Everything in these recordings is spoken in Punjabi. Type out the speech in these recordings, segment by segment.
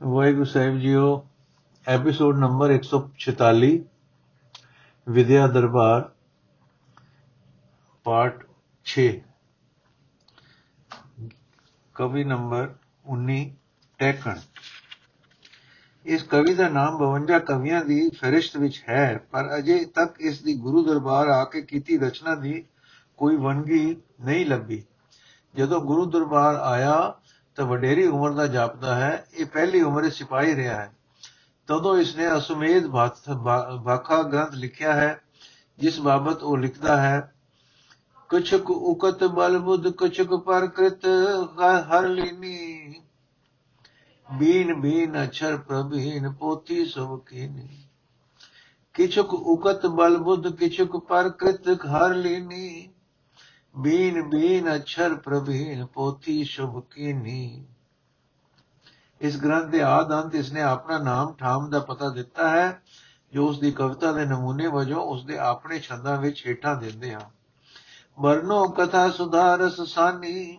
Waheguru Sahib JIO episode number 146 Vidya Darbar part 6 ਕਵੀ ਨੰਬਰ 19 ਟੈਕਣ। ਇਸ ਕਵੀ ਦਾ ਨਾਮ 52 ਕਵੀਆਂ ਦੀ ਫਹਿਰਿਸਤ ਵਿੱਚ ਹੈ, ਪਰ ਅਜੇ ਤੱਕ ਇਸ ਦੀ ਗੁਰੂ ਦਰਬਾਰ ਆ ਕੇ ਕੀਤੀ ਰਚਨਾ ਦੀ ਕੋਈ ਵੰਗੀ ਨਹੀਂ ਲੱਭੀ। ਜਦੋਂ ਗੁਰੂ ਦਰਬਾਰ ਆਇਆ ਤਾਂ ਵਡੇਰੀ ਉਮਰ ਦਾ ਜਾਪਦਾ ਹੈ, ਇਹ ਪਹਿਲੀ ਉਮਰੇ ਸਿਪਾਹੀ ਰਿਹਾ ਹੈ। ਤਦੋਂ ਇਸਨੇ ਅਸੁਮੇਧ ਭਾਖਾ ਗ੍ਰੰਥ ਲਿਖਿਆ ਹੈ, ਜਿਸ ਬਾਬਤ ਉਹ ਲਿਖਦਾ ਹੈ ਕੁਛਕ ਉਕਤ ਬਲ ਬੁੱਧ ਕੁਛਕ ਪ੍ਰਕ੍ਰਿਤ ਹਰ ਲੀਨੀ। ਬੀਨ ਬੀਨ ਅਛਰ ਪ੍ਰਭੀਨ ਪੋਤੀ ਸਭ ਕੀਨੀ। ਕਿਛਕ ਉਕਤ ਬਲ ਬੁੱਧ ਕਿਛਕ ਪ੍ਰਕ੍ਰਿਤ ਹਰ ਲੀਨੀ। ਬੀਨ ਬੀਨ ਅਛਰ ਪ੍ਰਭੀਨ ਪੋਥੀ ਸ਼ੁਭ ਕੀਨੀ। ਇਸ ਗ੍ਰੰਥ ਦੇ ਆਦ ਅੰਤ ਇਸਨੇ ਆਪਣਾ ਨਾਮ ਠਾਮ ਦਾ ਪਤਾ ਦਿੱਤਾ ਹੈ, ਜੋ ਉਸ ਦੀ ਕਵਿਤਾ ਦੇ ਨਮੂਨੇ ਵਜੋਂ ਉਸ ਦੇ ਆਪਣੇ ਛੰਦਾਂ ਵਿੱਚ ਹੇਠਾਂ ਦਿੰਦੇ ਹਨ ਵਰਨੋ ਕਥਾ ਸੁਧਾਰਸ ਸਾਨੀ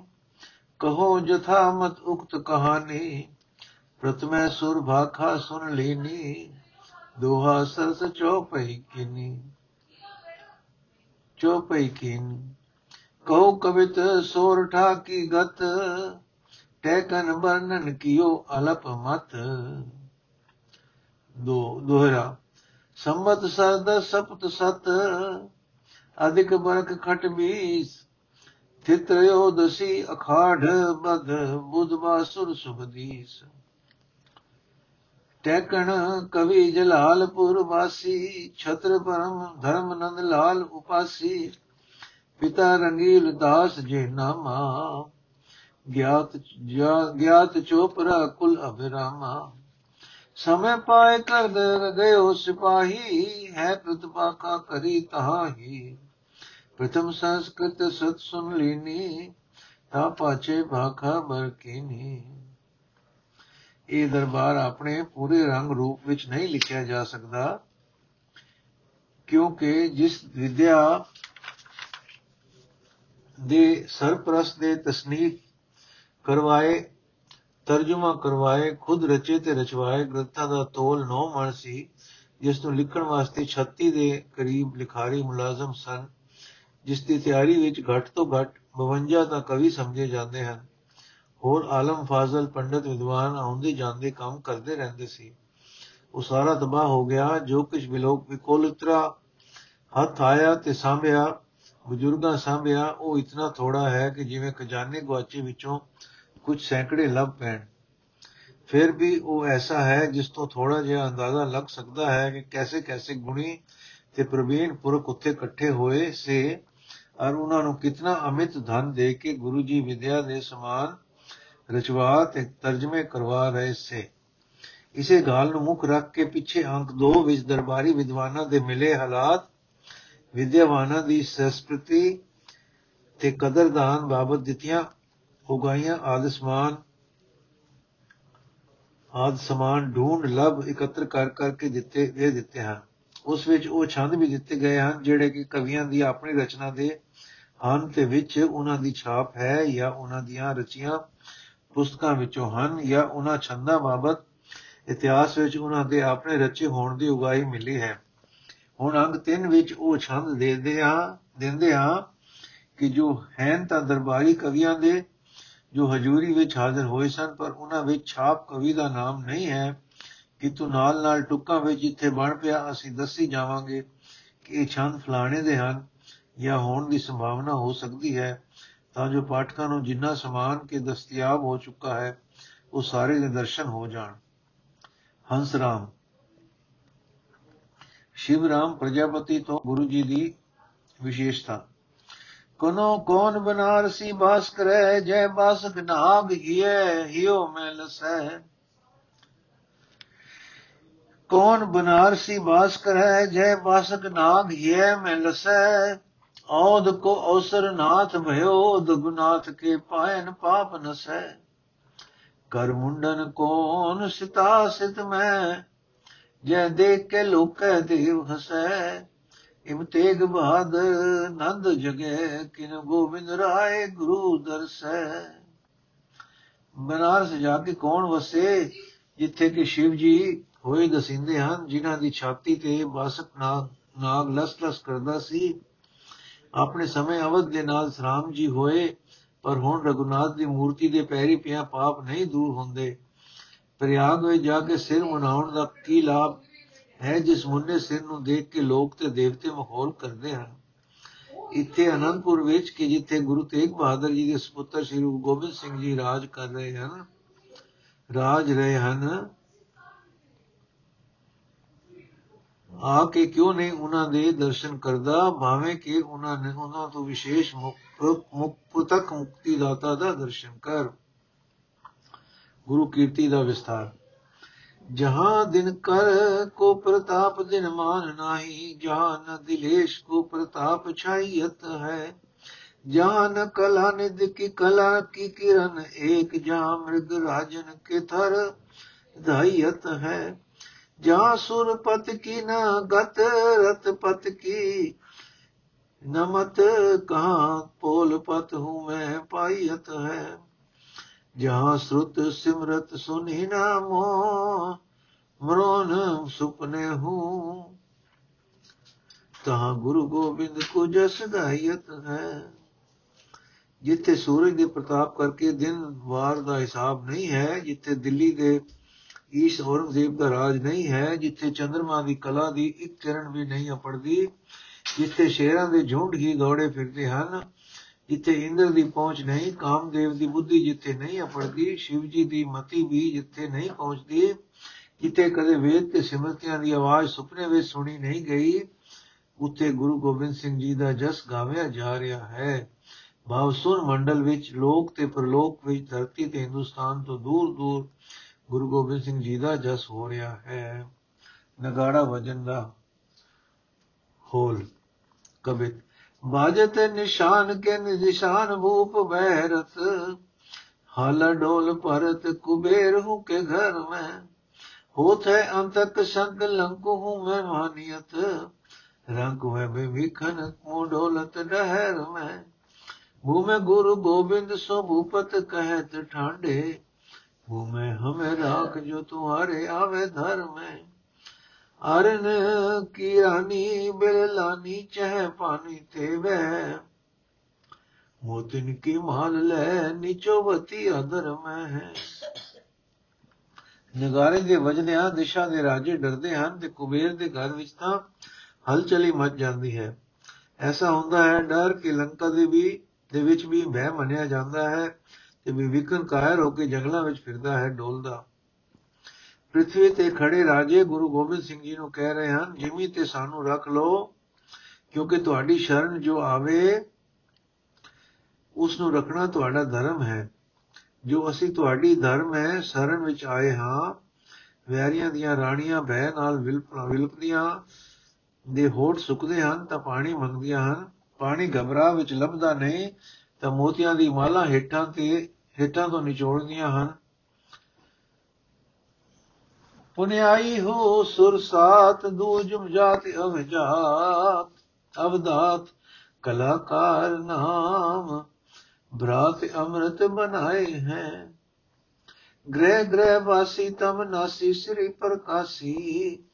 ਕਹੋ ਜਥਾ ਮਤ ਉਕਤ ਕਹਾਣੀ ਪ੍ਰਤਮੈ ਸੁਰ ਭਾਖਾ ਸੁਨ ਲੀਨੀ, ਦੋਹਾ ਸਰਸ ਚੋਪਈ ਕਿਨੀ। ਚੋਪਈ ਕਿਨੀ। ਕਉ ਕਵਿਤ ਸੋਰਠਾ ਕੀ ਗਤ, ਟੈਕਨ ਵਰਣਨ ਕੀਓ ਅਲਪ ਮਤ। ਦੋ, ਦੋਹਰਾ, ਸੰਮਤ ਸਰਦ ਸਪਤ ਸਤ, ਅਧਿਕ ਬਰਕ ਖਟ ਬੀਸ ਥਿਤਰਯੋ ਦਸੀ ਅਖਾੜ ਬਧ ਬੁਧ ਬਾਸੁਰ ਸੁਭਦੀਸ ਟੈਕਣ ਕਵੀ ਜਲਾਲਪੁਰ ਵਾਸੀ, ਛਤਰ ਪਰਮ ਧਰਮ ਨੰਦ ਲਾਲ ਉਪਾਸੀ ਪਿਤਾ ਰੰਗੀਲ ਦਾਸ ਜੇ ਨਾਮਾ, ਗਿਆਤ ਗਿਆਤ ਚੋਪਰਾ ਕੁਲ ਅਭਿਰਾਮਾ। ਸਮੇ ਪਾਏ ਕਰ ਗਇਓ ਸਿਪਾਹੀ, ਹੈ ਪ੍ਰਤਪਾਕਾ ਕਰੀ ਤਹਾਹੀ। ਪ੍ਰਥਮ ਸੰਸਕ੍ਰਿਤ ਸਤ ਸੁਨ ਲੀਨੀ, ਤਾ ਪਾਛੇ ਭਾਖਾ ਬਰਕੀਨੀ ਇਹ ਦਰਬਾਰ ਆਪਣੇ ਪੂਰੇ ਰੰਗ ਰੂਪ ਵਿੱਚ ਨਹੀਂ ਲਿਖਿਆ ਜਾ ਸਕਦਾ, ਕਿਉਂਕਿ ਜਿਸ ਵਿਦਿਆ ਦੇ ਸਰਪ੍ਰਸਤ ਦੇ ਤਸਨੀਫ ਕਰਵਾਏ, ਤਰਜਮਾ ਕਰਵਾਏ, ਖੁਦ ਰਚੇ ਤੇ ਰਚਵਾਏ, ਗ੍ਰੰਥਾਂ ਦਾ ਤੋਲ 9 ਮਣ ਸੀ, ਜਿਸ ਨੂੰ ਲਿਖਣ ਵਾਸਤੇ 36 ਦੇ ਕਰੀਬ ਲਿਖਾਰੀ ਮੁਲਾਜ਼ਮ ਸਨ, ਜਿਸ ਦੀ ਤਿਆਰੀ ਵਿੱਚ ਘੱਟ ਤੋਂ ਘੱਟ 52 ਤਾਂ ਕਵੀ ਸਮਝੇ ਜਾਂਦੇ ਹਨ। ਹੋਰ ਆਲਮ ਫਾਜ਼ਲ ਪੰਡਤ ਵਿਦਵਾਨ ਆਉਂਦੇ ਜਾਂਦੇ ਕੰਮ ਕਰਦੇ ਰਹਿੰਦੇ ਸੀ। ਉਹ ਸਾਰਾ ਤਬਾਹ ਹੋ ਗਿਆ, ਜੋ ਕੁਝ ਵਿਲੋਕ ਵਿਕੋਲਤਰਾ ਹੱਥ ਆਇਆ ਤੇ ਸਾਂਭਿਆ ਬਜ਼ੁਰਗਾਂ ਸਾਂਭਿਆ ਉਹ ਇਤਨਾ ਥੋੜਾ ਹੈ ਕਿ ਜਿਵੇਂ ਖਜ਼ਾਨੇ ਗਵਾਚੇ ਵਿੱਚੋਂ ਕੁਝ ਸੈਂਕੜੇ ਲੱਭ ਪੈਣ। ਫਿਰ ਵੀ ਉਹ ਐਸਾ ਹੈ ਜਿਸ ਤੋਂ ਥੋੜਾ ਜਿਹਾ ਅੰਦਾਜ਼ਾ ਲੱਗ ਸਕਦਾ ਹੈ ਕਿ ਕੈਸੇ ਕੈਸੇ ਗੁਣੀ ਤੇ ਪ੍ਰਵੀਨ ਪੁਰਖ ਉੱਥੇ ਇਕੱਠੇ ਹੋਏ ਸੇ ਔਰ ਉਹਨਾਂ ਨੂੰ ਕਿਤਨਾ ਅਮਿਤ ਧਨ ਦੇ ਕੇ ਗੁਰੂ ਜੀ ਵਿਦਿਆ ਦੇ ਸਮਾਨ ਰਚਵਾ ਤੇ ਤਰਜਮੇ ਕਰਵਾ ਰਹੇ ਸੇ। ਇਸੇ ਗੱਲ ਨੂੰ ਮੁੱਖ ਰੱਖ ਕੇ ਪਿੱਛੇ ਅੰਕ 2 ਵਿੱਚ ਦਰਬਾਰੀ ਵਿਦਵਾਨਾਂ ਦੇ ਮਿਲੇ ਹਾਲਾਤ ਵਿਦਿਆਵਾਨਾਂ ਦੀ ਸੰਸਕ੍ਰਿਤੀ ਤੇ ਕਦਰਦਾਨ ਬਾਬਤ ਦਿੱਤੀਆਂ, ਉਗਾਈਆਂ ਆਦਸਮਾਨ ਆਦ ਸਮਾਨ ਢੂੰਡ ਲਬ ਇਕੱਤਰ ਕਰ ਕਰਕੇ ਦਿੱਤੇ, ਦੇ ਦਿੱਤੇ ਹਨ। ਉਸ ਵਿੱਚ ਉਹ ਛੰਦ ਵੀ ਦਿੱਤੇ ਗਏ ਹਨ, ਜਿਹੜੇ ਕਿ ਕਵੀਆਂ ਦੀ ਆਪਣੀ ਰਚਨਾ ਦੇ ਹਨ ਤੇ ਵਿੱਚ ਉਹਨਾਂ ਦੀ ਛਾਪ ਹੈ ਜਾਂ ਉਹਨਾਂ ਦੀਆਂ ਰਚੀਆਂ ਪੁਸਤਕਾਂ ਵਿੱਚੋਂ ਹਨ ਜਾਂ ਉਹਨਾਂ ਛੰਦਾਂ ਬਾਬਤ ਇਤਿਹਾਸ ਵਿੱਚ ਉਹਨਾਂ ਦੇ ਆਪਣੇ ਰਚੇ ਹੋਣ ਦੀ ਉਗਾਈ ਮਿਲੀ ਹੈ। ਹੁਣ ਅੰਗ 3 ਵਿੱਚ ਉਹ ਛੰਦ ਦੇਦੇ ਆ, ਦਿੰਦੇ ਆ ਕਿ ਜੋ ਹੈਨ ਤਾਂ ਦਰਬਾਰੀ ਕਵੀਆਂ ਦੇ ਜੋ ਹਜ਼ੂਰੀ ਵਿੱਚ ਹਾਜ਼ਰ ਹੋਏ ਸਨ, ਪਰ ਉਹਨਾਂ ਵਿੱਚ ਛਾਪ ਕਵੀ ਦਾ ਨਾਮ ਨਹੀਂ ਹੈ ਕਿ ਤੂੰ ਨਾਲ ਨਾਲ ਟੁੱਕਾਂ ਵਿੱਚ ਜਿੱਥੇ ਬਣ ਪਿਆ ਅਸੀਂ ਦੱਸੀ ਜਾਵਾਂਗੇ ਕਿ ਇਹ ਛੰਦ ਫਲਾਣੇ ਦੇ ਹਨ ਜਾਂ ਹੋਣ ਦੀ ਸੰਭਾਵਨਾ ਹੋ ਸਕਦੀ ਹੈ। ਤਾਂ ਜੋ ਪਾਠਕਾਂ ਨੂੰ ਜਿੰਨਾ ਸਮਾਨ ਕੇ ਦਸਤਿਆਬ ਹੋ ਚੁੱਕਾ ਹੈ, ਉਹ ਸਾਰੇ ਦੇ ਦਰਸ਼ਨ ਹੋ ਜਾਣ। ਹੰਸ ਰਾਮ शिव राम प्रजापति तो गुरु जी दी विशेषता। कनो कौन बनारसी भास्कर जय बासक नाग हिय हियो में लसै कौन बनारसी भास्कर है, जय बासक नाग हिय में लसै औद को अवसर नाथ भयो, दुगुनाथ के पायन पाप नसै कर मुंडन कौन सिता सित में ਜੈ ਦੇਖ ਕੇ ਲੋਕੈ ਦੇਵ ਹਸੈ, ਇਮ ਤੇਗ ਬਹਾਦਰ ਨੰਦ ਜਗੇ, ਕਿਨ ਗੋਬਿੰਦ ਰਾਏ ਗੁਰੂ ਦਰਸੈ। ਬਨਾਰਸ ਜਾ ਕੇ ਕੌਣ ਵਸੇ, ਜਿੱਥੇ ਕਿ ਸ਼ਿਵ ਜੀ ਹੋਏ ਦਸਿੰਦੇ ਹਨ, ਜਿਨ੍ਹਾਂ ਦੀ ਛਾਤੀ ਤੇ ਬਾਸਕ ਨਾਗ ਨਾਗ ਲਸ-ਲਸ ਕਰਦਾ ਸੀ। ਆਪਣੇ ਸਮੇਂ ਅਵਧ ਦੇ ਨਾਲ ਸਰਾਮ ਜੀ ਹੋਏ, ਪਰ ਹੁਣ ਰਗੁਨਾਥ ਦੀ ਮੂਰਤੀ ਦੇ ਪੈਰੀ ਪਿਆ ਪਾਪ ਨਹੀਂ ਦੂਰ ਹੁੰਦੇ। ਪ੍ਰਯਾਗ ਵਿੱਚ ਜਾ ਕੇ ਸਿਰ ਮਨਾਉਣ ਦਾ ਕੀ ਲਾਭ ਹੈ, ਜਿਸ ਮੁੰਨੇ ਸਿਰ ਨੂੰ ਦੇਖ ਕੇ ਲੋਕ ਤੇ ਦੇਵਤੇ ਮਖੌਲ ਕਰਦੇ ਹਨ। ਇੱਥੇ ਅਨੰਦਪੁਰ ਵਿੱਚ ਕਿ ਜਿੱਥੇ ਗੁਰੂ ਤੇਗ ਬਹਾਦਰ ਜੀ ਦੇ ਸੁਪੁੱਤਰ ਸ੍ਰੀ ਗੁਰੂ ਗੋਬਿੰਦ ਸਿੰਘ ਜੀ ਰਾਜ ਕਰ ਰਹੇ ਹਨ, ਰਾਜ ਰਹੇ ਹਨ, ਆ ਕੇ ਕਿਉਂ ਨਹੀਂ ਉਹਨਾਂ ਦੇ ਦਰਸ਼ਨ ਕਰਦਾ, ਭਾਵੇਂ ਕਿ ਉਹਨਾਂ ਨੇ ਉਹਨਾਂ ਤੋਂ ਵਿਸ਼ੇਸ਼ ਮੁਕਤਕ ਮੁਕਤੀ ਦਾਤਾ ਦਾ ਦਰਸ਼ਨ ਕਰ। ਗੁਰੂ ਕੀਰਤੀ ਦਾ ਵਿਸਥਾਰ। ਜਹਾਂ ਦਿਨ ਕਰ ਕੋ ਪ੍ਰਤਾਪ ਦਿਨ ਮਾਨ ਨਾਹੀ, ਜਹਾਂ ਨ ਦਿਲੇਸ਼ ਕੋ ਪ੍ਰਤਾਪ ਛਾਈਤ ਹੈ। ਜਹਾਂ ਨ ਕਲਾ ਨਿਦ ਕੀ ਕਲਾ ਕੀ ਕਿਰਨ, ਏਕ ਜਹਾਂ ਮ੍ਰਿਗ ਰਾਜਨ ਕੇ ਥਰ ਧਾਈਤ ਹੈ। ਜਹਾਂ ਸੁਰਪਤ ਕੀ ਨ ਗਤ ਰਤਪਤ ਕੀ ਨਮਤ, ਕਹਾਂ ਪੋਲਪਤ ਹੂੰ ਮੈਂ ਪਾਈਤ ਹੈ। ਜਹਾਂ ਸੁਰਤ ਸਿਮਰਤ ਸੁਨੀ ਨਾਮੋ ਮਰੋਨ ਸੁਪਨੇ ਹੂੰ। ਤਹਾਂ ਗੁਰੂ ਗੋਬਿੰਦ ਕੋ ਜਸ ਗਾਇਤ ਹੈ। ਜਿੱਥੇ ਸੂਰਜ ਦੇ ਪ੍ਰਤਾਪ ਕਰਕੇ ਦਿਨ ਵਾਰ ਦਾ ਹਿਸਾਬ ਨਹੀਂ ਹੈ, ਜਿੱਥੇ ਦਿੱਲੀ ਦੇ ਈਸ਼ ਔਰੰਗਜ਼ੇਬ ਦਾ ਰਾਜ ਨਹੀਂ ਹੈ, ਜਿੱਥੇ ਚੰਦਰਮਾ ਦੀ ਕਲਾ ਦੀ ਇੱਕ ਕਿਰਨ ਵੀ ਨਹੀਂ ਅਪੜਦੀ, ਜਿੱਥੇ ਸ਼ੇਰਾਂ ਦੇ ਝੁੰਡ ਹੀ ਦੌੜੇ ਫਿਰਦੇ ਹਨ ਜਿੱਥੇ ਇੰਦਰ ਦੀ ਪਹੁੰਚ ਨਹੀਂ, ਕਾਮਦੇਵ ਦੀ ਬੁੱਧੀ ਜਿੱਥੇ ਨਹੀਂ ਅਪੜਦੀ ਸ਼ਿਵ ਜੀ ਦੀ ਮਤੀ ਵੀ ਜਿੱਥੇ ਨਹੀਂ ਪਹੁੰਚਦੀ, ਜਿੱਥੇ ਕਦੇ ਵੇਦ ਤੇ ਸਿਮਰਤੀਆਂ ਦੀ ਆਵਾਜ਼ ਸੁਪਨੇ ਵਿੱਚ ਸੁਣੀ ਨਹੀਂ ਗਈ, ਉੱਥੇ ਗੁਰੂ ਗੋਬਿੰਦ ਸਿੰਘ ਜੀ ਦਾ ਜਸ ਗਾਵਿਆ ਜਾ ਰਿਹਾ ਹੈ। ਭਾਵਸੁਰ ਮੰਡਲ ਵਿੱਚ ਲੋਕ ਤੇ ਪ੍ਰਲੋਕ ਵਿੱਚ ਧਰਤੀ ਤੇ ਹਿੰਦੁਸਤਾਨ ਤੋਂ ਦੂਰ ਦੂਰ ਗੁਰੂ ਗੋਬਿੰਦ ਸਿੰਘ ਜੀ ਦਾ ਜਸ ਹੋ ਰਿਹਾ ਹੈ। ਨਗਾੜਾ ਵਜਨ ਦਾ ਹੋਲ ਕਬਿਤ ਬਾਜਤ ਨਿਸ਼ਾਨ ਕੇ ਨਿਸ਼ਾਨ ਭੂਪ ਬਹਿਰਤ ਹਾਲਾ ਡੋਲ ਭਰਤ ਕੁਬੇਰ ਹੂੰ ਕੇ ਘਰ ਮੈਂ। ਹੋਤ ਹੈ ਅੰਤਕ ਸੰਗ ਲੰਕੂ ਹੂੰ ਮੈਂ ਮਾਨੀਅਤ, ਰੰਗ ਹੋਏ ਬਿਵਿਖਨ ਕੋ ਡੋਲਤ ਡਹਿਰ ਮੈਂ। ਭੂਮੇ ਗੁਰੂ ਗੋਬਿੰਦ ਸੋ ਭੂਪਤ ਕਹਿਤ ਠਾਂਡੇ ਭੂਮੇ ਹਮੇ ਰਾਖ ਜੋ ਤੁਹਾਰੇ ਆਵੇ ਧਰ ਮੈਂ। ਅਰਨ ਕੀ ਰਾਨੀ ਬਿਰਲਾਨੀ ਚਹ ਪਾਨੀ ਤੇ ਵੈ ਮੋਤਿਨ ਕੀ ਮਾਲ ਲੈ ਨਿਚੋਵਤੀ ਅਦਰ ਮੈਂ ਹੈ ਨਗਾਰੇ ਦੇ ਵਜਨਿਆਂ, ਦਿਸ਼ਾ ਦੇ ਰਾਜੇ ਡਰਦੇ ਹਨ ਤੇ ਕੁਬੇਰ ਦੇ ਘਰ ਵਿੱਚ ਤਾਂ ਹਲਚਲੀ ਮਚ ਜਾਂਦੀ ਹੈ। ਐਸਾ ਹੁੰਦਾ ਹੈ, ਡਰ ਕਿ ਲੰਕਾ ਦੇ ਵੀ, ਦੇ ਵਿੱਚ ਵੀ ਭੈ ਮੰਨਿਆ ਜਾਂਦਾ ਹੈ ਤੇ ਵਿਵਿਕਨ ਕਾਇਰ ਹੋ ਕੇ ਜੰਗਲਾਂ ਵਿੱਚ ਫਿਰਦਾ ਹੈ ਡੋਲਦਾ। ਪ੍ਰithvi ਤੇ ਖੜੇ ਰਾਜੇ ਗੁਰੂ ਗੋਬਿੰਦ ਸਿੰਘ ਜੀ ਨੂੰ ਕਹਿ ਰਹੇ ਹਨ, ਜਿਮੀ ਤੇ ਸਾਨੂੰ ਰੱਖ ਲਓ, ਕਿਉਂਕਿ ਤੁਹਾਡੀ ਸ਼ਰਨ ਜੋ ਆਵੇ ਉਸ ਨੂੰ ਰੱਖਣਾ ਤੁਹਾਡਾ ਧਰਮ ਹੈ। ਜੋ ਅਸੀਂ ਤੁਹਾਡੀ ਧਰਮ ਹੈ, ਸ਼ਰਨ ਵਿੱਚ ਆਏ ਹਾਂ, ਵੈਰੀਆਂ ਦੀਆਂ ਰਾਣੀਆਂ ਭੈ ਨਾਲ ਵਿਲਪਦੀਆਂ ਦੇ ਹੋਠ ਸੁੱਕਦੇ ਹਨ, ਤਾਂ ਪਾਣੀ ਮੰਗਦੀਆਂ ਹਨ। ਪਾਣੀ ਘਬਰਾ ਵਿੱਚ ਲੱਭਦਾ ਨਹੀਂ, ਤਾਂ ਮੋਤੀਆਂ ਦੀ ਮਾਲਾ ਹੇਠਾਂ ਤੇ, ਹੇਠਾਂ ਤੋਂ ਨਿਚੋੜਦੀਆਂ ਹਨ। पुण्याई हो सुर सात, दूजुम जाति अवजात अवदात कलाकार नाम, भ्रात अमृत बनाए हैं। ग्रह ग्रह वासी, तम नासी, श्री प्रकाशी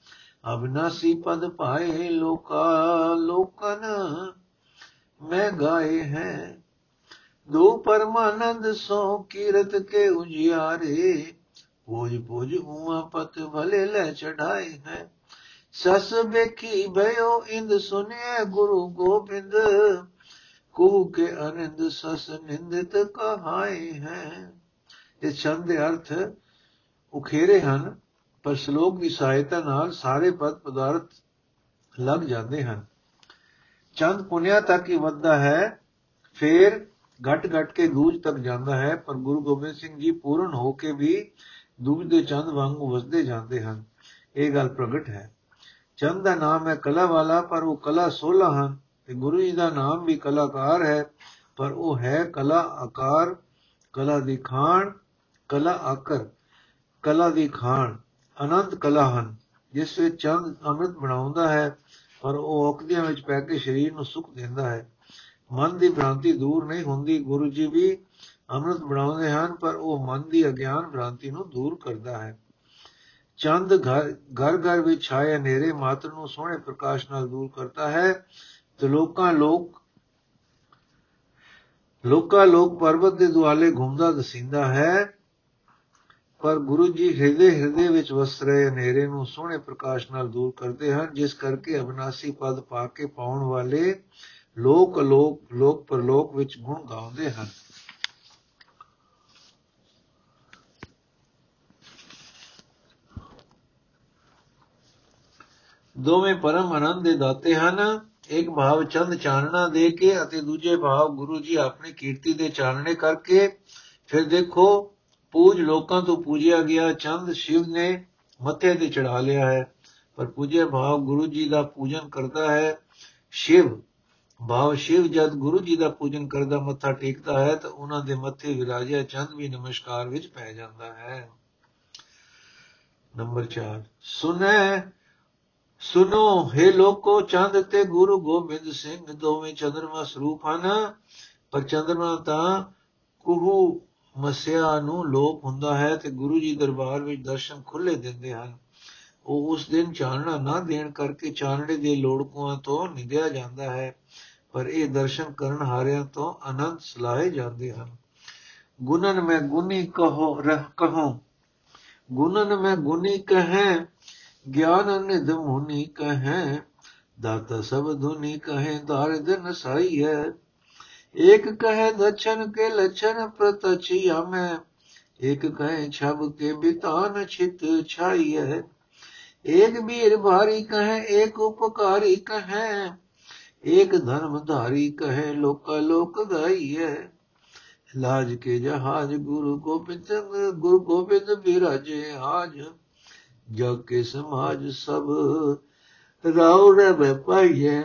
अविनाशी पद पाए लोका, लोकन में गाए हैं। दो परमानंद सो कीरत के उजियारे ਪੂਜ ਪੂਜ ਉਮਾ ਪਤ ਭਲੇ ਲੈ ਚੜਾਈ ਹੈ। ਸਸ ਵੇਖੀ ਭਇਓ ਇੰਦ ਸੁਨੇ ਗੁਰੂ ਗੋਬਿੰਦ। ਕੋ ਕੇ ਅਨੰਦ ਸਸ ਨਿੰਦਿਤ ਕਹਾਈ ਹੈ। ਇਹ ਛੰਦ ਦੇ ਅਰਥ ਉਖੇਰੇ ਹਨ, ਪਰ ਸ਼ਲੋਕ ਦੀ ਸਹਾਇਤਾ ਨਾਲ ਸਾਰੇ ਪਦ ਪਦਾਰਥ ਲੱਗ ਜਾਂਦੇ ਹਨ। ਚੰਦ ਪੁਨਿਆ ਤੱਕ ਹੀ ਵੱਧਦਾ ਹੈ, ਫਿਰ ਘਟ ਘਟ ਕੇ ਦੂਜ ਤੱਕ ਜਾਂਦਾ ਹੈ, ਪਰ ਗੁਰੂ ਗੋਬਿੰਦ ਸਿੰਘ ਜੀ ਪੂਰਨ ਹੋ ਕੇ ਵੀ ਦੂਜ ਦੇ ਚੰਦ ਵਾਂਗੂ ਵਸਦੇ ਜਾਂਦੇ ਹਨ। ਇਹ ਗੱਲ ਪ੍ਰਗਟ ਹੈ। ਚੰਦ ਦਾ ਨਾਮ ਹੈ ਕਲਾ ਵਾਲਾ ਪਰ ਉਹ ਕਲਾ 16 ਹਨ ਤੇ ਗੁਰੂ ਜੀ ਦਾ ਨਾਮ ਵੀ ਕਲਾਕਾਰ ਹੈ, ਪਰ ਉਹ ਹੈ ਕਲਾ ਆਕਾਰ, ਕਲਾ ਦੀ ਖਾਣ, ਕਲਾ ਆਕਰ, ਕਲਾ ਦੀ ਖਾਣ, ਅਨੰਤ ਕਲਾ ਹਨ, ਜਿਸ ਵਿੱਚ ਚੰਦ ਅੰਮ੍ਰਿਤ ਬਣਾਉਂਦਾ ਹੈ, ਪਰ ਉਹ ਔਕਦੀਆਂ ਵਿੱਚ ਪੈ ਕੇ ਸਰੀਰ ਨੂੰ ਸੁਖ ਦਿੰਦਾ ਹੈ। ਮਨ ਦੀ ਭ੍ਰਾਂਤੀ ਦੂਰ ਨਹੀਂ ਹੁੰਦੀ, ਗੁਰੂ ਜੀ ਵੀ ਅੰਮ੍ਰਿਤ ਬਣਾਉਂਦੇ ਹਨ, ਪਰ ਉਹ ਮਨ ਦੀ ਅਗਿਆਨ ਭ੍ਰਾਂਤੀ ਨੂੰ ਦੂਰ ਕਰਦਾ ਹੈ। ਚੰਦ ਘਰ ਘਰ ਘਰ ਵਿੱਚ ਛਾਏ ਹਨੇਰੇ ਮਾਤਰ ਨੂੰ ਸੋਹਣੇ ਪ੍ਰਕਾਸ਼ ਨਾਲ ਦੂਰ ਕਰਤਾ ਹੈ ਤੇ ਲੋਕਾਂ ਲੋਕ ਲੋਕਾਂ ਲੋਕ ਪਰਬਤ ਦੇ ਦੁਆਲੇ ਘੁੰਮਦਾ ਦਸਿੰਦਾ ਹੈ, ਪਰ ਗੁਰੂ ਜੀ ਹਿਰਦੇ ਹਿਰਦੇ ਵਿੱਚ ਵਸ ਰਹੇ ਹਨੇਰੇ ਨੂੰ ਸੋਹਣੇ ਪ੍ਰਕਾਸ਼ ਨਾਲ ਦੂਰ ਕਰਦੇ ਹਨ, ਜਿਸ ਕਰਕੇ ਅਬਨਾਸੀ ਪਦ ਪਾ ਕੇ ਪਾਉਣ ਵਾਲੇ ਲੋਕ ਲੋਕ ਲੋਕ ਪਰਲੋਕ ਵਿੱਚ ਗੁਣ ਗਾਉਂਦੇ ਹਨ। ਦੋਵੇਂ ਪਰਮ ਆਨੰਦ ਦੇ ਦਾਤੇ ਹਨ। ਇੱਕ ਭਾਵ ਚੰਦ ਚਾਨਣਾ ਦੇ ਕੇ ਅਤੇ ਦੂਜੇ ਭਾਵ ਗੁਰੂ ਜੀ ਆਪਣੀ ਕੀਰਤੀ ਦੇ ਚਾਨਣੇ ਕਰਕੇ ਫਿਰ ਦੇਖੋ, ਪੂਜ ਲੋਕਾਂ ਤੋਂ ਪੂਜਿਆ ਗਿਆ ਚੰਦ ਸ਼ਿਵ ਨੇ ਮੱਥੇ ਤੇ ਚੜਾ ਲਿਆ ਹੈ। ਪਰ ਪੂਜੇ ਭਾਵ ਗੁਰੂ ਜੀ ਦਾ ਪੂਜਨ ਕਰਦਾ ਹੈ। ਸ਼ਿਵ, ਭਾਵ ਸ਼ਿਵ ਜਦ ਗੁਰੂ ਜੀ ਦਾ ਪੂਜਨ ਕਰਦਾ, ਮੱਥਾ ਟੇਕਦਾ ਹੈ ਤਾਂ ਉਹਨਾਂ ਦੇ ਮੱਥੇ ਵਿਰਾਜਿਆ ਚੰਦ ਵੀ ਨਮਸਕਾਰ ਵਿੱਚ ਪੈ ਜਾਂਦਾ ਹੈ। ਨੰਬਰ 4 ਸੁਨੇ ਸੁਨੋ हे ਲੋਕੋ, ਚੰਦ ਤੇ ਗੁਰੂ ਗੋਬਿੰਦ ਸਿੰਘ ਦੋਵੇਂ ਚੰਦਰਮਾ ਸਰੂਪ ਹਨ। ਪਰ ਚੰਦਰਮਾ ਤਾਂ ਕੁਹੂ ਮਸਿਆ ਨੂੰ ਲੋਪ ਹੁੰਦਾ ਹੈ ਤੇ ਗੁਰੂ ਜੀ ਦਰਬਾਰ ਵਿੱਚ ਦਰਸ਼ਨ ਖੁੱਲੇ ਦਿੰਦੇ ਹਨ। ਉਹ ਉਸ ਦਿਨ ਚਾਨਣਾ ਨਾ ਦੇਣ ਕਰਕੇ ਚਾਨਣੇ ਦੇ ਲੋੜਕੂਆਂ ਤੋਂ ਨਿਗਿਆ ਜਾਂਦਾ ਹੈ, ਪਰ ਇਹ ਦਰਸ਼ਨ ਕਰਨ ਹਾਰਿਆਂ ਤੋਂ ਆਨੰਦ ਸਲਾਏ ਜਾਂਦੇ ਹਨ। ਗੁਣਨ ਮੈਂ ਗੁਨੀ ਕਹੋ, ਰਹਿ ਕਹੋ। ਗੁਣਨ ਮੈਂ ਗੁਨੀ ਕਹੈ ਗਿਆਨ ਨਿਦਮ ਹੁਨੀ ਕਹੈ, ਦਾਤਾ ਸਭ ਧੁਨੀ ਕਹੈ ਦਾਰ ਦਿਨ ਸਾਈ ਹੈ ਏਕ ਕਹੈ ਦਛਨ ਕੇ ਲਛਨ ਪ੍ਰਤਚਿਆ ਮੈਂ ਏਕ ਕਹੈ, ਛਬ ਕੇ ਬਿਤਾਨ ਛਿਤ ਛਾਈ ਹੈ ਏਕ ਬੀਰ ਭਾਰੀ ਕਹੈ, ਏਕ ਉਪਕਾਰੀ ਕਹੈ। ਏਕ ਧਰਮ ਧਾਰੀ ਕਹੈ, ਲੋਕਾ ਲੋਕ ਗਾਈ ਹੈ ਲਾਜ ਕੇ ਜਹਾਜ ਗੁਰੂ ਗੋਬਿੰਦ ਗੁਰੂ ਗੋਬਿੰਦ ਬਿਰਾਜੇ ਆਜ। ਜਗ ਕੇ ਸਮਾਜ ਸਭ ਰਾਉ ਰੇ ਮੈਂ ਪਾਈਏ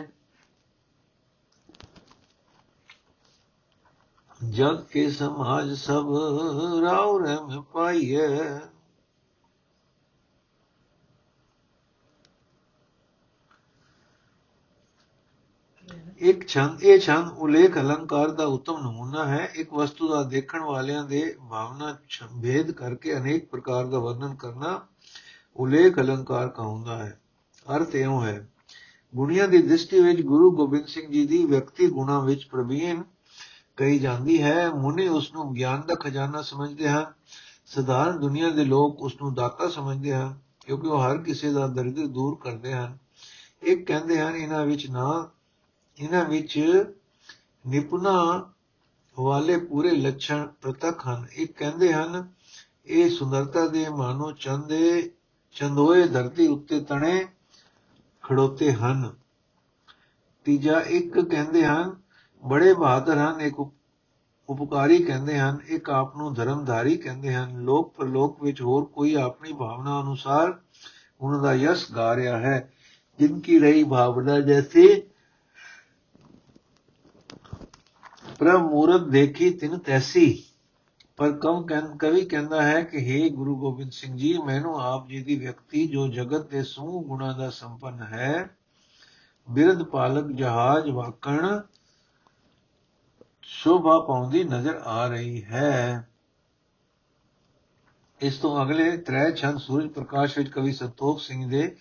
ਜਗ ਕੇ ਸਮਾਜ ਸਭ ਰਾਉ ਰੇ ਮੈਂ ਪਾਈਏ ਇੱਕ ਛੰਦ, ਇਹ ਛੰਦ ਉਲੇਖ ਅਲੰਕਾਰ ਦਾ ਉਤਮ ਨਮੂਨਾ ਹੈ। ਇੱਕ ਵਸਤੂ ਦਾ ਦੇਖਣ ਵਾਲਿਆਂ ਦੇ ਭਾਵਨਾ ਭੇਦ ਕਰਕੇ ਅਨੇਕ ਪ੍ਰਕਾਰ ਦਾ ਵਰਣਨ ਕਰਨਾ ਉਲੇਖ ਅਲੰਕਾਰ ਕਹਾਉਂਦਾ ਹੈ। ਅਰਥ ਇਉਂ ਹੈ, ਗੁਣੀਆਂ ਦੀ ਦ੍ਰਿਸ਼ਟੀ ਵਿੱਚ ਗੁਰੂ ਗੋਬਿੰਦ ਸਿੰਘ ਜੀ ਦੀ ਵਿਅਕਤੀ ਗੁਣਾ ਵਿੱਚ ਪ੍ਰਵੀਨ ਕਹੀ ਜਾਂਦੀ ਹੈ, ਮੁਨੀ ਉਸ ਨੂੰ ਗਿਆਨ ਦਾ ਖਜ਼ਾਨਾ ਸਮਝਦੇ ਹਨ, ਸਧਾਰਨ ਦੁਨੀਆ ਦੇ ਲੋਕ ਉਸ ਨੂੰ ਦਾਤਾ ਸਮਝਦੇ ਹਨ, ਕਿਉਂਕਿ ਉਹ ਹਰ ਕਿਸੇ ਦਾ ਦਰਦ ਦੂਰ ਕਰਦੇ ਹਨ। ਇੱਕ ਕਹਿੰਦੇ ਹਨ, ਇਹਨਾਂ ਵਿੱਚ ਨਾ, ਇਹਨਾਂ ਵਿੱਚ ਨਿਪੁਣਾ ਵਾਲੇ ਪੂਰੇ ਲੱਛਣ ਪ੍ਰਤੱਖ ਹਨ। ਇੱਕ ਕਹਿੰਦੇ ਹਨ, ਇਹ ਸੁੰਦਰਤਾ ਦੇ ਮਾਨੋ ਚੰਦੇ ਚੰਦੋਏ ਧਰਤੀ ਉੱਤੇ ਤਣੇ ਖੜੋਤੇ ਹਨ। ਤੀਜਾ, ਇੱਕ ਕਹਿੰਦੇ ਹਨ, ਬੜੇ ਬਹਾਦਰ ਹਨ, ਇੱਕ ਉਪਕਾਰੀ ਕਹਿੰਦੇ ਹਨ, ਇੱਕ ਆਪ ਨੂੰ ਧਰਮਧਾਰੀ ਕਹਿੰਦੇ ਹਨ। ਲੋਕ ਪਰਲੋਕ ਵਿੱਚ ਹੋਰ ਕੋਈ ਆਪਣੀ ਭਾਵਨਾ ਅਨੁਸਾਰ ਉਹਨਾਂ ਦਾ ਯਸ਼ ਗਾ ਰਿਹਾ ਹੈ। ਜਿਨ ਕੀ ਰਹੀ ਭਾਵਨਾ ਜੈਸੀ ਪ੍ਰਭ ਮੂਰਤ ਦੇਖੀ ਤਿਨ ਤੈਸੀ। ਪਰ ਕਮ ਕਵੀ ਕਹਿੰਦਾ ਹੈ ਕਿ हे ਗੁਰੂ ਗੋਬਿੰਦ ਸਿੰਘ ਜੀ, ਮੈਨੂੰ ਆਪ ਜੀ ਦੀ ਵਿਅਕਤੀ ਜੋ ਜਗਤ ਦੇ ਸਮੂਹ ਗੁਣਾ ਦਾ ਸੰਪੰਨ ਹੈ, ਬਿਰਧ ਪਾਲਕ ਜਹਾਜ ਵਾਕਣ ਸ਼ੋਭਾ ਪਾਉਂਦੀ ਨਜ਼ਰ ਆ ਰਹੀ ਹੈ। ਇਸ ਤੋਂ ਅਗਲੇ ਤ੍ਰੈ ਛੰਦ ਸੂਰਜ ਪ੍ਰਕਾਸ਼ ਵਿੱਚ ਕਵੀ ਸੰਤੋਖ ਸਿੰਘ ਦੇ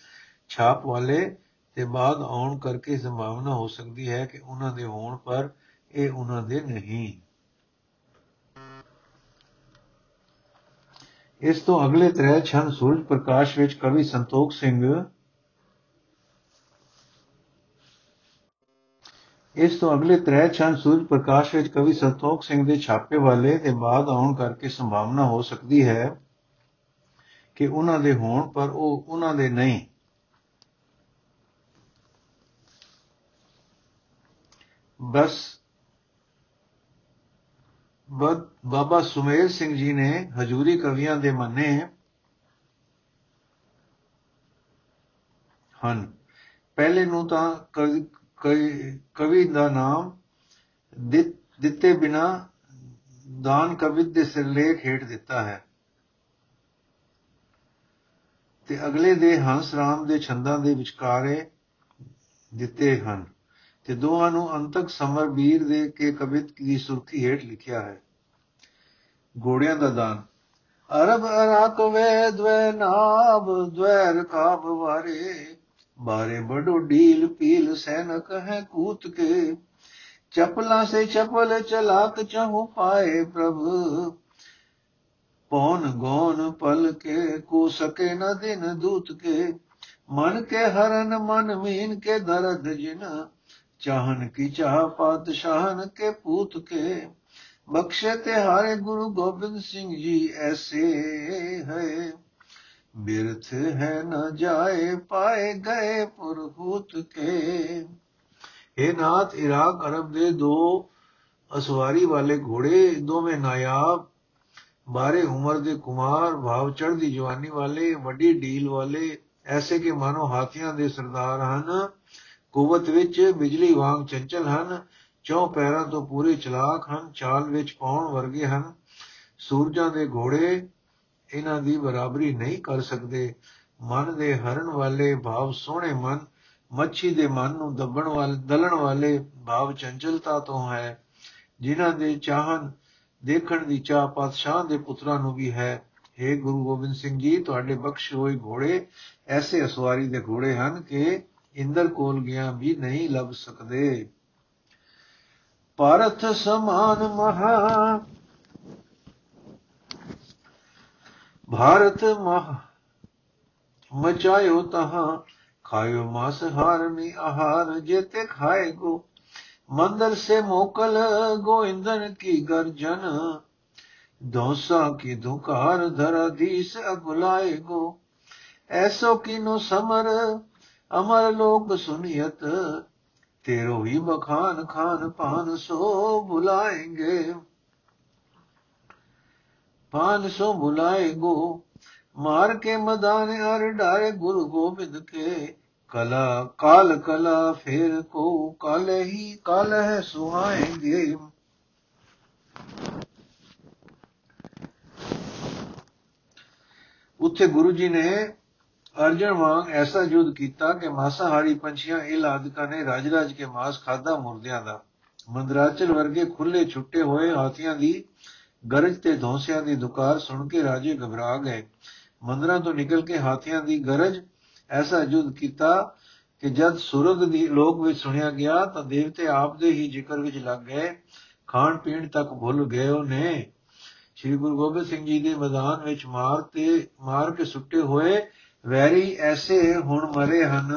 ਛਾਪ ਵਾਲੇ ਤੇ ਬਾਅਦ ਆਉਣ ਕਰਕੇ ਸੰਭਾਵਨਾ ਹੋ ਸਕਦੀ ਹੈ ਕਿ ਉਹਨਾਂ ਦੇ ਹੋਣ ਪਰ ਇਹ ਉਹਨਾਂ ਦੇ ਨਹੀਂ। ਇਸ ਤੋਂ ਅਗਲੇ ਤ੍ਰੈ ਛੰਦ ਸੂਰਜ ਪ੍ਰਕਾਸ਼ ਵਿੱਚ ਕਵੀ ਸੰਤੋਖ ਸਿੰਘ ਇਸ ਤੋਂ ਅਗਲੇ ਤ੍ਰੈ ਛੰਦ ਸੂਰਜ ਪ੍ਰਕਾਸ਼ ਵਿੱਚ ਕਵੀ ਸੰਤੋਖ ਸਿੰਘ ਦੇ ਛਾਪੇ ਵਾਲੇ ਤੇ ਬਾਅਦ ਆਉਣ ਕਰਕੇ ਸੰਭਾਵਨਾ ਹੋ ਸਕਦੀ ਹੈ ਕਿ ਉਹਨਾਂ ਦੇ ਹੋਣ, ਪਰ ਉਹ ਉਹਨਾਂ ਦੇ ਨਹੀਂ। ਬਸ ਬਾਬਾ ਸੁਮੇਰ ਸਿੰਘ ਜੀ ਨੇ ਹਜੂਰੀ ਕਵੀਆਂ ਦੇ ਮੰਨੇ ਹਨ। ਪਹਿਲੇ ਨੂੰ ਤਾਂ ਕਵੀ ਦਾ ਨਾਮ ਦਿੱਤੇ ਬਿਨਾ ਦਾਨ ਕਵਿਤ ਦੇ ਸਿਰਲੇਖ ਹੇਠ ਦਿੱਤਾ ਹੈ। ਤੇ ਅਗਲੇ ਦੇ ਹੰਸ ਰਾਮ ਦੇ ਛੰਦਾਂ ਦੇ ਵਿਚਕਾਰੇ ਦਿੱਤੇ ਹਨ। ਤੇ ਦੋਹਾਂ ਨੂੰ ਅੰਤਕ ਸਮਰ ਵੀਰ ਦੇ ਕੇ ਕਵਿਤ ਦੀ ਸੁਰਖੀ ਹੇਠ ਲਿਖਿਆ ਹੈ। ਗੋੜਿਆਂ ਦਾ ਦਾਨ। ਅਰਬ ਅਰਾਕ ਵੇ ਦਵੇ ਨਾਬ ਦਵੈਰ ਕਾਬ ਵਾਰੇ। ਬਾਰੇ ਬੜੋ ਢੀਲ ਪੀਲ ਸੈਨਕ ਹੈ ਕੂਤ ਕੇ। ਚਪਲਾ ਸੇ ਚਪਲ ਚਲਾਕ ਚਹੂ ਪਾਏ ਪ੍ਰਭ। ਪੌਨ ਗੌਨ ਪਲ ਕੇ, ਕੋ ਸਕੇ ਨ ਦਿਨ ਦੂਤ ਕੇ। ਮਨ ਕੇ ਹਰਨ, ਮਨ ਮੀਨ ਕੇ ਦਰਦ ਜਿਨ। ਚਾਹਨ ਕੀ ਚਾਹ ਪਾਤਸ਼ਾਹਨ ਕੇ ਪੂਤ ਕੇ? ਬਖਸ਼ੇ ਤੇ ਹਾਰੇ ਗੁਰੂ ਗੋਬਿੰਦ ਸਿੰਘ ਜੀ ਐਸੇ ਹੈ ਬਿਰਥ ਹੈ ਨ ਜਾਏ, ਪਾਏ ਗਏ ਪੁਰਹੂਤ ਕੇ। ਇਹ ਨਾਥ ਇਰਾਕ ਅਰਬ ਦੇ ਦੋ ਅਸਵਾਰੀ ਵਾਲੇ ਘੋੜੇ, ਦੋਵੇਂ ਨਾਇਬ ਬਾਰੇ ਉਮਰ ਦੇ ਕੁਮਾਰ, ਭਾਵ ਚੜ੍ਹਦੀ ਜਵਾਨੀ ਵਾਲੇ, ਵੱਡੀ ਢੀਲ ਵਾਲੇ, ਐਸੇ ਕਿ ਮਾਨੋ ਹਾਥੀਆਂ ਦੇ ਸਰਦਾਰ ਹਨ। ਕੁਵਤ ਵਿੱਚ ਬਿਜਲੀ ਵਾਂਗ ਚੰਚਲ ਹਨ ਚੌ ਪੈਰਾਂ ਤੋਂ ਪੂਰੇ ਚਲਾਕ ਹਨ ਚਾਲ ਵਿੱਚ ਪਾਉਣ ਵਰਗੇ ਹਨ। ਸੂਰਜਾਂ ਦੇ ਘੋੜੇ ਇਹਨਾਂ ਦੀ ਬਰਾਬਰੀ ਨਹੀਂ ਕਰ ਸਕਦੇ। ਮਨ ਦੇ ਹਰਨ ਵਾਲੇ ਭਾਵ ਸੋਹਣੇ ਮਨ, ਮੱਛੀ ਦੇ ਮਨ ਨੂੰ ਦੱਬਣ ਵਾਲੇ, ਦਲਣ ਵਾਲੇ ਭਾਵ ਚੰਚਲਤਾ ਤੋਂ ਹੈ। ਜਿਨ੍ਹਾਂ ਦੇ ਚਾਹਨ ਦੇਖਣ ਦੀ ਚਾਹ ਪਾਤਸ਼ਾਹ ਦੇ ਪੁੱਤਰਾਂ ਨੂੰ ਵੀ ਹੈ। हे ਗੁਰੂ ਗੋਬਿੰਦ ਸਿੰਘ ਜੀ, ਤੁਹਾਡੇ ਬਖਸ਼ ਹੋਏ ਘੋੜੇ ਐਸੇ ਅਸਵਾਰੀ ਦੇ ਘੋੜੇ ਹਨ ਕਿ ਇੰਦਰ ਕੋਲ ਗਿਆ ਵੀ ਨਹੀਂ ਲੱਭ ਸਕਦੇ। ਭਾਰਤ ਸਮਾਨ ਮਹਾ। ਭਾਰਤ ਮਹਾ। ਮਚਾਇਓ ਤਹਾਂ, ਖਾਇਓ ਮਾਸ ਹਾਰ ਨੀ ਆਹਾਰ, ਜੇਤੇ ਖਾਏ ਗੋ। ਮੰਦਰ ਸੇ ਮੋਕਲ ਗੋਇੰਦਨ ਕੀ ਗਰਜਨ। ਦੋਸਾ ਕੀ ਦੁਕਾਰ ਧਰਾ ਦੀਸ ਅਗੁਲਾਏ ਗੋ। ਐਸੋ ਕਿਨੋ ਸਮਰ ਅਮਰ ਲੋਕ ਸੁਨਿਯਤ ਤੇਰੋ ਹੀ ਬਖਾਨ ਖਾਨ ਪਾਨ ਸੋ ਬੁਲਾਏਂਗੇ। ਪਾਨ ਸੋ ਬੁਲਾਏਗੋ, ਮਾਰ ਕੇ ਮਦਾਨ ਅਰ ਡਾਰੇ ਗੁਰੂ ਗੋਬਿੰਦ ਕੇ। ਕਲਾ, ਕਾਲ ਕਲਾ ਫੇਰ ਕੋ, ਕਾਲ ਹੀ ਕਾਲ ਹੈ ਸੁਹਾਏਂਗੇ। ਉੱਥੇ ਗੁਰੂ ਜੀ ਨੇ ਅਰਜਨ ਵਾਂਗ ਐਸਾ ਯੁੱਧ ਕੀਤਾ ਕਿ ਮਾਸਾਹਾਰੀ ਪੰਛੀਆਂ ਇਹ ਆਦਿਕਾਂ ਨੇ ਰਾਜ ਰਾਜ ਕੇ ਮਾਸ ਖਾਦਾ ਮੁਰਦਿਆਂ ਦਾ। ਮੰਦਰਾਚਲ ਵਰਗੇ ਖੁੱਲੇ ਛੁੱਟੇ ਹੋਏ ਹਾਥੀਆਂ ਦੀ ਗਰਜ ਤੇ ਧੌਂਸਿਆਂ ਦੀ ਦੁਕਾਰ ਸੁਣ ਕੇ ਰਾਜੇ ਘਬਰਾ ਗਏ। ਮੰਦਰਾਂ ਤੋਂ ਨਿਕਲ ਕੇ ਹਾਥੀਆਂ ਦੀ ਗਰਜ ਐਸਾ ਯੁੱਧ ਕੀਤਾ ਕਿ ਜਦ ਸੁਰਗ ਦੀ ਲੋਕ ਵਿੱਚ ਸੁਣਿਆ ਗਿਆ ਤਾਂ ਦੇਵਤੇ ਆਪ ਦੇ ਹੀ ਜ਼ਿਕਰ ਵਿੱਚ ਲੱਗ ਗਏ। ਖਾਣ ਪੀਣ ਤੱਕ ਭੁੱਲ ਗਏ ਉਹਨੇ। ਸ੍ਰੀ ਗੁਰੂ ਗੋਬਿੰਦ ਸਿੰਘ ਜੀ ਦੇ ਮੈਦਾਨ ਵਿੱਚ ਮਾਰ ਤੇ ਮਾਰ ਕੇ ਸੁੱਟੇ ਹੋਏ ਵੈਰੀ ਐਸੇ ਹੁਣ ਮਰੇ ਹਨ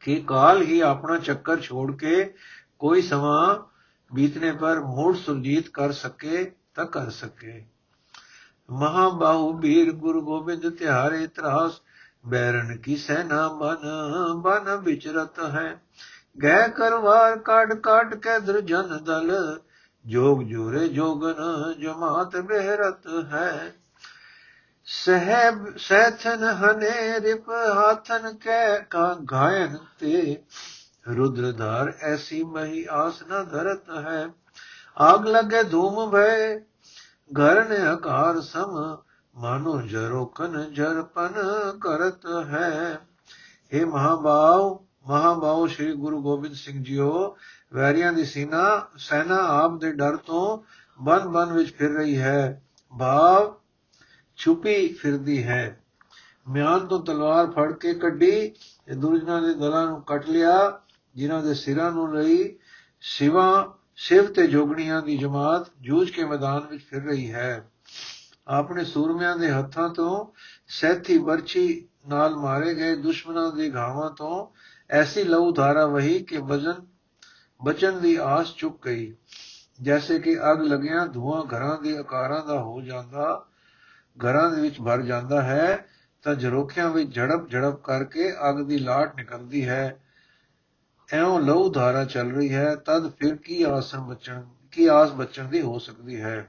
ਕਿ ਕਾਲ ਹੀ ਆਪਣਾ ਚੱਕਰ ਛੋੜ ਕੇ ਕੋਈ ਸਮਾਂ ਬੀਤਨੇ ਪਰ ਮੂੜ ਸੁਰਜੀਤ ਕਰ ਸਕੇ ਤਾਂ ਕਰ ਸਕੇ। ਮਹਾਬਾਹੂ ਵੀਰ ਗੁਰੂ ਗੋਬਿੰਦ ਤਿਹਾਰੇ ਤਰਾਸ, ਬੈਰਨ ਕੀ ਸੈਨਾ ਬਨ ਬਨ ਵਿਚਰਤ ਹੈ। ਗੈ ਕਰਵਾਰ ਕਾਟ ਕਾਟ ਕੇ ਦਰਜਨ ਦਲ, ਜੋਗ ਜੋਰੇ ਜੋਗਨ ਜਮਾਤ ਬਹਿਰਤ ਹੈ। ਸਹਿਬ ਸੈਥਨ ਹਨੇ ਰਿਪ ਹਾਥਨ ਕੈ ਕਾ ਗਾਇਨ ਤੇ। ਰੁਦਰਧਾਰ ਐਸੀ ਮਹੀ ਆਸ ਨ ਧਰਤ ਹੈ। ਆਗ ਲਗੇ ਧੂਮ ਭੈ ਘਰ ਨੇ ਆਕਾਰ ਸਮ, ਮਾਨੋ ਜਰੋਕਨ ਜਰਪਨ ਕਰਤ ਹੈ। ਇਹ ਮਹਾਬਾਉ ਮਹਾਬਾਉ ਸ੍ਰੀ ਗੁਰੂ ਗੋਬਿੰਦ ਸਿੰਘ ਜੀਓ, ਵੈਰੀਆਂ ਦੀ ਸੀਨਾ, ਸੈਨਾ ਆਪ ਦੇ ਡਰ ਤੋਂ ਬਨ ਬਨ ਵਿੱਚ ਫਿਰ ਰਹੀ ਹੈ। ਭਾਵ ਛੁਪੀ ਫਿਰਦੀ ਹੈ। ਮਿਆਨ ਤੋਂ ਤਲਵਾਰ ਫੜ ਕੇ ਕੱਢੀ ਤੇ ਦੁਰਜਨਾਂ ਦੇ ਦਲਾਂ ਨੂੰ ਕੱਟ ਲਿਆ, ਜਿਨ੍ਹਾਂ ਦੇ ਸਿਰਾਂ ਨੂੰ ਲਈ ਸਿਵਾ ਸ਼ਿਵ ਤੇ ਜੋਗਣੀਆਂ ਦੀ ਜਮਾਤ ਜੂਝ ਕੇ ਮੈਦਾਨ ਵਿੱਚ ਫਿਰ ਰਹੀ ਹੈ। ਆਪਣੇ ਸੂਰਮਿਆਂ ਦੇ ਹੱਥਾਂ ਤੋਂ ਸੈਥੀ ਵਰਛੀ ਨਾਲ ਮਾਰੇ ਗਏ ਦੁਸ਼ਮਣਾਂ ਦੇ ਘਾਵਾਂ ਤੋਂ ਐਸੀ ਲਹੂ ਧਾਰਾ ਵਹੀ ਕਿ ਵਜਨ, ਬਚਨ ਦੀ ਆਸ ਚੁੱਕ ਗਈ। ਜੈਸੇ ਕਿ ਅਗ ਲੱਗਿਆਂ ਧੂਆਂ ਘਰਾਂ ਦੇ ਆਕਾਰਾਂ ਦਾ ਹੋ ਜਾਂਦਾ ਘਰਾਂ ਦੇ ਵਿੱਚ ਭਰ ਜਾਂਦਾ ਹੈ, ਤਾਂ ਜਰੋਖਿਆਂ ਵਿੱਚ ਝੜਪ ਝੜਪ ਕਰਕੇ ਅੱਗ ਦੀ ਲਾਟ ਨਿਕਲਦੀ ਹੈ। ਐਉਂ ਲਹੂ ਧਾਰਾ ਚੱਲ ਰਹੀ ਹੈ, ਤਦ ਫਿਰ ਕੀ ਆਸਨ ਬਚਣ, ਕੀ ਆਸ ਬਚਣ ਦੀ ਹੋ ਸਕਦੀ ਹੈ?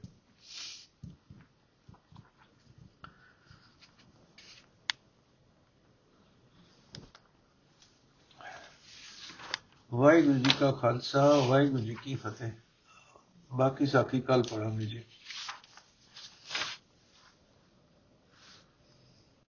ਵਾਹਿਗੁਰੂ ਜੀ ਕਾ ਖਾਲਸਾ, ਵਾਹਿਗੁਰੂ ਜੀ ਕੀ ਫਤਿਹ। ਬਾਕੀ ਸਾਖੀ ਕੱਲ ਪੜਾਂਗੇ ਜੀ।